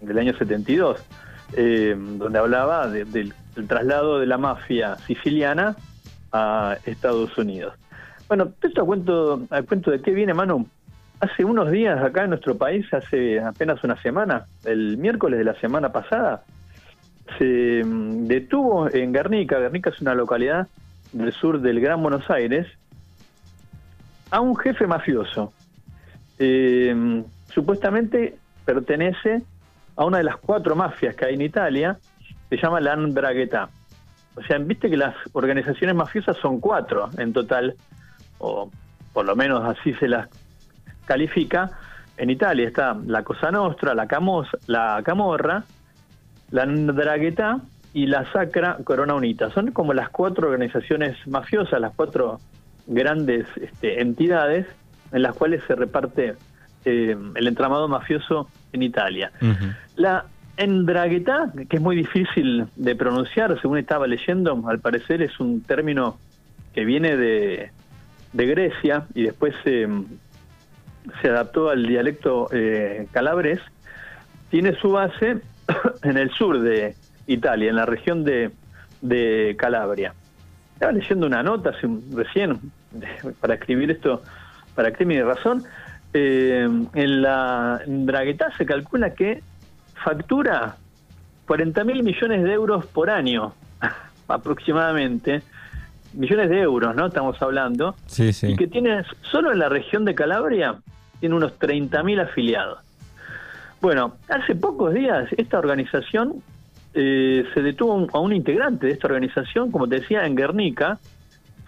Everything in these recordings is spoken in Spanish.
del año 72, eh, donde hablaba del traslado de la mafia siciliana a Estados Unidos. Bueno, esto cuento, cuento de qué viene, mano. Hace unos días acá en nuestro país, hace apenas una semana, el miércoles de la semana pasada, se mm, detuvo en Guernica, Guernica es una localidad del sur del Gran Buenos Aires, a un jefe mafioso. Eh, supuestamente pertenece a una de las cuatro mafias que hay en Italia, se llama la Andrangheta. O sea, viste que las organizaciones mafiosas son cuatro en total, o por lo menos así se las califica. En Italia está la Cosa Nostra, la, la Camorra, la Andrangheta y la Sacra Corona Unita. Son como las cuatro organizaciones mafiosas, las cuatro grandes este, entidades en las cuales se reparte eh, el entramado mafioso en Italia. La Endragueta, que es muy difícil de pronunciar, según estaba leyendo, al parecer es un término que viene de, Grecia y después se adaptó al dialecto eh, calabres, tiene su base en el sur de Italia, en la región de, de Calabria. Estaba leyendo una nota hace recién para escribir esto, para que mi razón, eh, en la Draguetá se calcula que factura 40 mil millones de euros por año, aproximadamente. Millones de euros, ¿no? Estamos hablando. Sí, sí. Y que tiene, solo en la región de Calabria, tiene unos 30 mil afiliados. Bueno, hace pocos días esta organización eh, se detuvo a un integrante de esta organización, como te decía, en Guernica.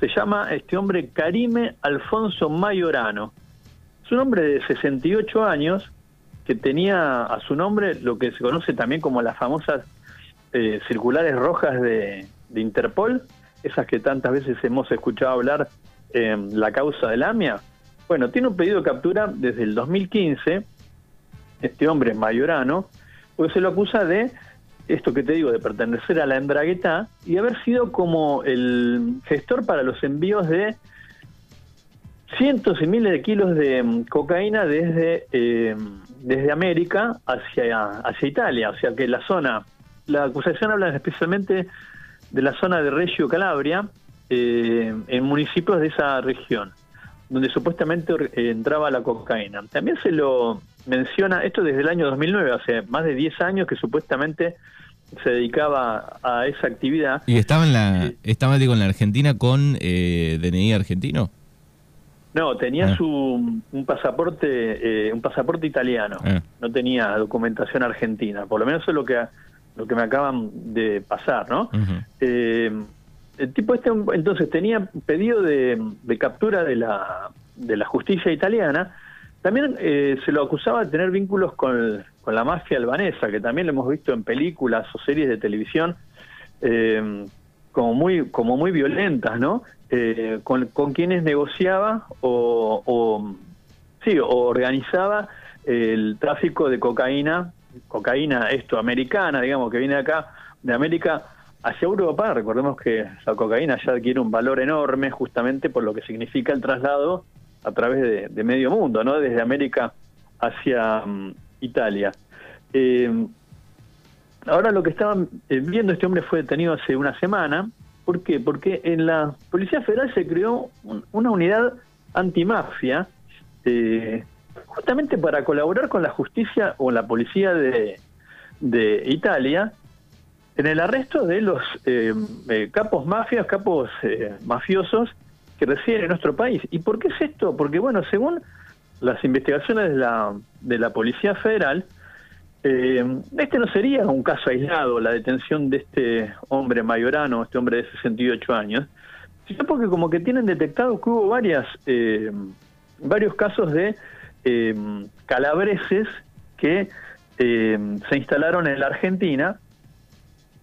Se llama este hombre Karime Alfonso Mayorano. Es un hombre de 68 años que tenía a su nombre lo que se conoce también como las famosas eh, circulares rojas de, Interpol, esas que tantas veces hemos escuchado hablar en la causa del AMIA. Bueno, tiene un pedido de captura desde el 2015, este hombre mayorano, porque se lo acusa de esto que te digo, de pertenecer a la Embragueta y haber sido como el gestor para los envíos de cientos y miles de kilos de mm, cocaína desde, eh, desde América hacia, hacia Italia. O sea que la zona, la acusación habla especialmente de la zona de Reggio Calabria, eh, en municipios de esa región, donde supuestamente entraba la cocaína. También se lo menciona, esto desde el año 2009, hace más de 10 años que supuestamente se dedicaba a esa actividad. ¿Y estaba en la, eh, estaba digo, en la Argentina con DNI argentino? No, tenía ah. su un pasaporte eh, un pasaporte italiano. Ah. No tenía documentación argentina. Por lo menos eso es lo que lo que me acaban de pasar, ¿no? Eh, el tipo este entonces tenía pedido de, captura de la de la justicia italiana. También eh, se lo acusaba de tener vínculos con, con la mafia albanesa, que también lo hemos visto en películas o series de televisión. Como muy como muy violentas, ¿no? Eh, con, quienes negociaba o, sí, o organizaba el tráfico de cocaína, cocaína esto americana, digamos, que viene acá de América hacia Europa. Recordemos que la cocaína ya adquiere un valor enorme justamente por lo que significa el traslado a través de, medio mundo, ¿no? Desde América hacia mm, Italia. Eh, ahora lo que estaban eh, viendo, este hombre fue detenido hace una semana, ¿Por qué? Porque en la Policía Federal se creó una unidad antimafia eh, justamente para colaborar con la justicia o la policía de, Italia en el arresto de los eh, eh, capos mafias, capos mafiosos que residen en nuestro país. ¿Y por qué es esto? Porque, bueno, según las investigaciones de la, de la Policía Federal, eh, este no sería un caso aislado, la detención de este hombre mayorano, este hombre de 68 años, sino porque como que tienen detectado que hubo varias, eh, varios casos de eh, calabreses que se instalaron en la Argentina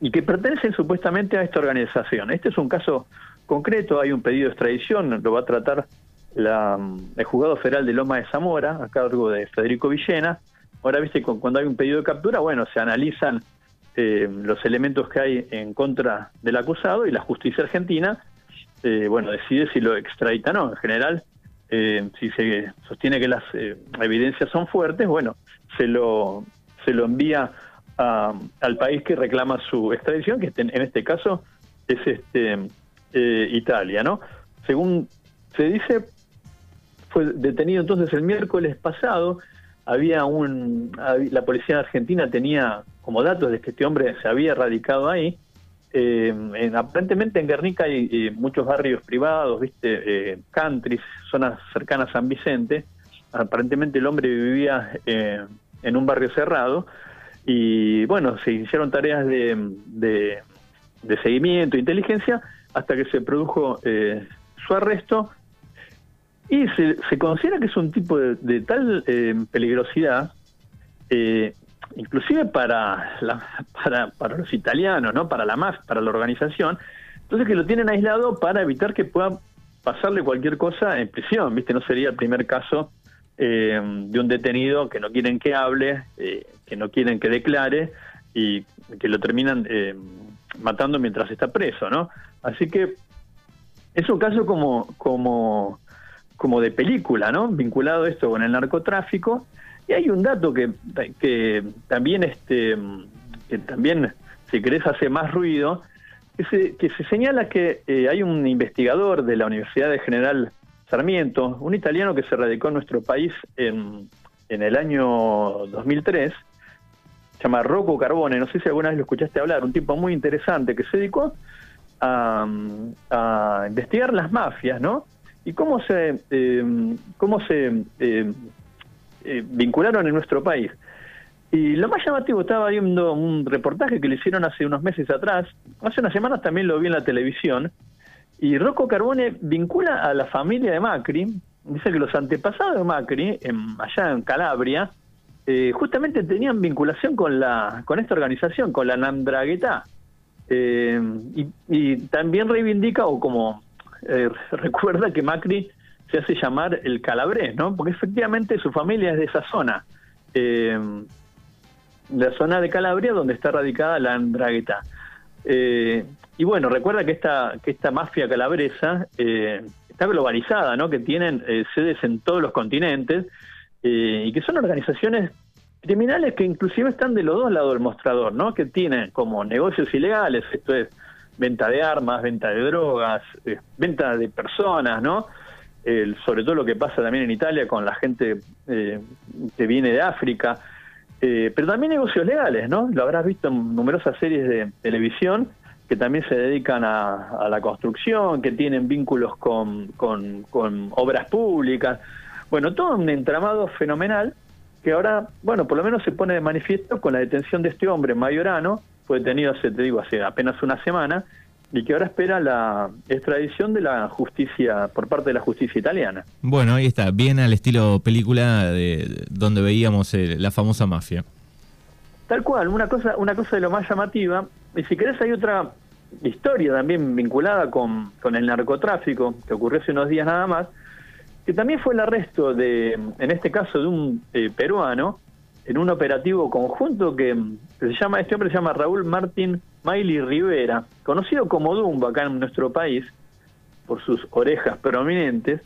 y que pertenecen supuestamente a esta organización. Este es un caso concreto, hay un pedido de extradición, lo va a tratar la, el juzgado federal de Loma de Zamora, a cargo de Federico Villena, Ahora, viste, cuando hay un pedido de captura, bueno, se analizan eh, los elementos que hay en contra del acusado y la justicia argentina, eh, bueno, decide si lo extradita o no. En general, eh, si se sostiene que las evidencias son fuertes, bueno, se lo, se lo envía al país que reclama su extradición, que en este caso es este Italia, ¿no? Según se dice, fue detenido entonces el miércoles pasado. Había un, la policía argentina tenía como datos de que este hombre se había radicado ahí. Eh, aparentemente en Guernica hay muchos barrios privados, viste, eh, countries, zonas cercanas a San Vicente. Aparentemente el hombre vivía eh, en un barrio cerrado y bueno, se hicieron tareas de, de, de seguimiento, inteligencia, hasta que se produjo eh, su arresto y se, se, considera que es un tipo de, tal eh, peligrosidad, eh, inclusive para, la, para, para los italianos, no para la más, para la organización, entonces que lo tienen aislado para evitar que pueda pasarle cualquier cosa en prisión, viste, no sería el primer caso de un detenido que no quieren que hable, que no quieren que declare y que lo terminan matando mientras está preso, ¿no? Así que es un caso como, como de película, ¿no? Vinculado esto con el narcotráfico. Y hay un dato que, que también, este, que también, si querés, hace más ruido, que se, que se señala que eh, hay un investigador de la Universidad de General Sarmiento, un italiano que se radicó en nuestro país en, en el año 2003, se llama Rocco Carbone, no sé si alguna vez lo escuchaste hablar, un tipo muy interesante que se dedicó a, investigar las mafias, ¿no? Y cómo se, em, cómo se em, eh, vincularon en nuestro país. Y lo más llamativo, estaba viendo un reportaje que le hicieron hace unos meses atrás, hace unas semanas también lo vi en la televisión, y Rocco Carbone vincula a la familia de Macri, dice que los antepasados de Macri, en, allá en Calabria, eh, justamente tenían vinculación con la con esta organización, con la Nandragueta. Eh, y, también reivindica o como eh, recuerda que Macri se hace llamar el Calabrés, ¿no? Porque efectivamente su familia es de esa zona, eh, la zona de Calabria donde está radicada la Andragueta. y bueno, recuerda que esta, que esta mafia calabresa está globalizada, ¿no? Que tienen sedes en todos los continentes y que son organizaciones criminales que inclusive están de los dos lados del mostrador, ¿no? Que tienen como negocios ilegales, esto es venta de armas, venta de drogas, eh, venta de personas, ¿no? sobre todo lo que pasa también en Italia con la gente eh, que viene de África, eh, pero también negocios legales, ¿no? Lo habrás visto en numerosas series de televisión que también se dedican a, la construcción, que tienen vínculos con, con, con obras públicas. Bueno, todo un entramado fenomenal que ahora, bueno, por lo menos se pone de manifiesto con la detención de este hombre, Mayorano, fue detenido hace, te digo, hace apenas una semana, y que ahora espera la extradición de la justicia, por parte de la justicia italiana. Bueno, ahí está, bien al estilo película de donde veíamos eh, la famosa mafia. Tal cual, una cosa, una cosa de lo más llamativa, y si querés hay otra historia también vinculada con, con el narcotráfico, que ocurrió hace unos días nada más, que también fue el arresto de, en este caso, de un eh, peruano en un operativo conjunto que, se llama, este hombre se llama Raúl Martín Maili Rivera, conocido como Dumbo acá en nuestro país, por sus orejas prominentes.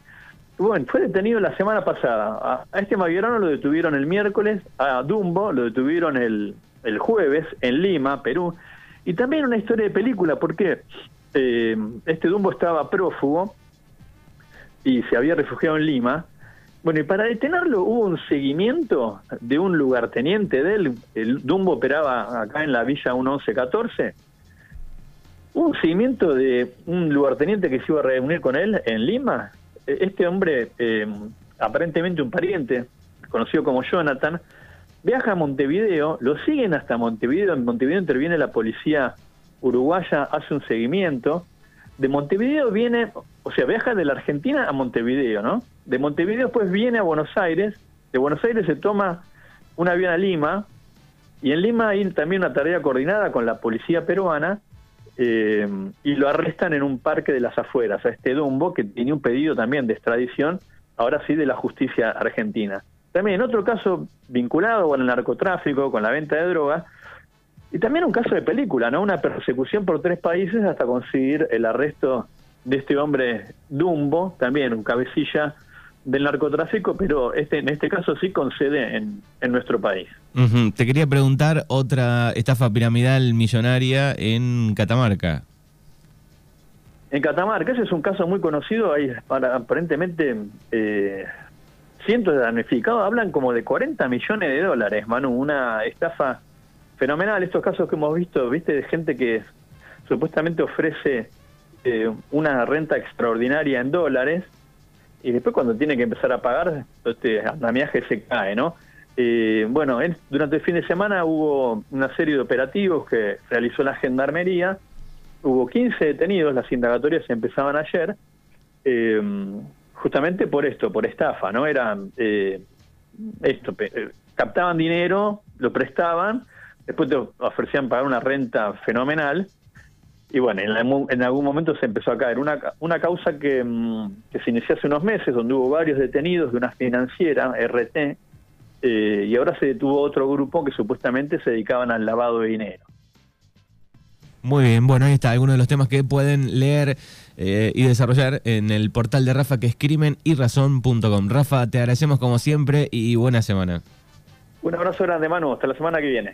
Bueno, fue detenido la semana pasada. A, este Mayorano lo detuvieron el miércoles, a Dumbo lo detuvieron el, el jueves en Lima, Perú. Y también una historia de película, porque eh, este Dumbo estaba prófugo y se había refugiado en Lima. Bueno, y para detenerlo hubo un seguimiento de un lugarteniente de él, el Dumbo operaba acá en la villa 1114, hubo un seguimiento de un lugarteniente que se iba a reunir con él en Lima. E, este hombre, eh, aparentemente un pariente, conocido como Jonathan, viaja a Montevideo, lo siguen hasta Montevideo, en Montevideo interviene la policía uruguaya, hace un seguimiento, de Montevideo viene, o sea, viaja de la Argentina a Montevideo, ¿no? De Montevideo después viene a Buenos Aires, de Buenos Aires se toma un avión a Lima, y en Lima hay también una tarea coordinada con la policía peruana, eh, y lo arrestan en un parque de las afueras, a este Dumbo, que tiene un pedido también de extradición, ahora sí de la justicia argentina. También en otro caso vinculado con el narcotráfico, con la venta de drogas, y también un caso de película, ¿no? Una persecución por tres países hasta conseguir el arresto de este hombre Dumbo, también un cabecilla del narcotráfico, pero este en este caso sí con sede en, en nuestro país. Te quería preguntar otra estafa piramidal millonaria en Catamarca. En Catamarca, ese es un caso muy conocido, hay aparentemente eh, cientos de damnificados, hablan como de 40 millones de dólares, Manu, una estafa fenomenal. Estos casos que hemos visto, viste, de gente que supuestamente ofrece eh, una renta extraordinaria en dólares y después cuando tiene que empezar a pagar, este andamiaje se cae, ¿no? Eh, bueno, durante el fin de semana hubo una serie de operativos que realizó la Gendarmería, hubo 15 detenidos, las indagatorias empezaban ayer, eh, justamente por esto, por estafa, ¿no? Eran eh, esto, captaban dinero, lo prestaban, después te ofrecían pagar una renta fenomenal, y bueno, en, algún momento se empezó a caer. Una, una causa que, mm, que, se inició hace unos meses, donde hubo varios detenidos de una financiera, RT, eh, y ahora se detuvo otro grupo que supuestamente se dedicaban al lavado de dinero. Muy bien, bueno, ahí está, algunos de los temas que pueden leer eh, y desarrollar en el portal de Rafa, que es crimenyrazón.com. Rafa, te agradecemos como siempre y buena semana. Un abrazo grande, Manu. Hasta la semana que viene.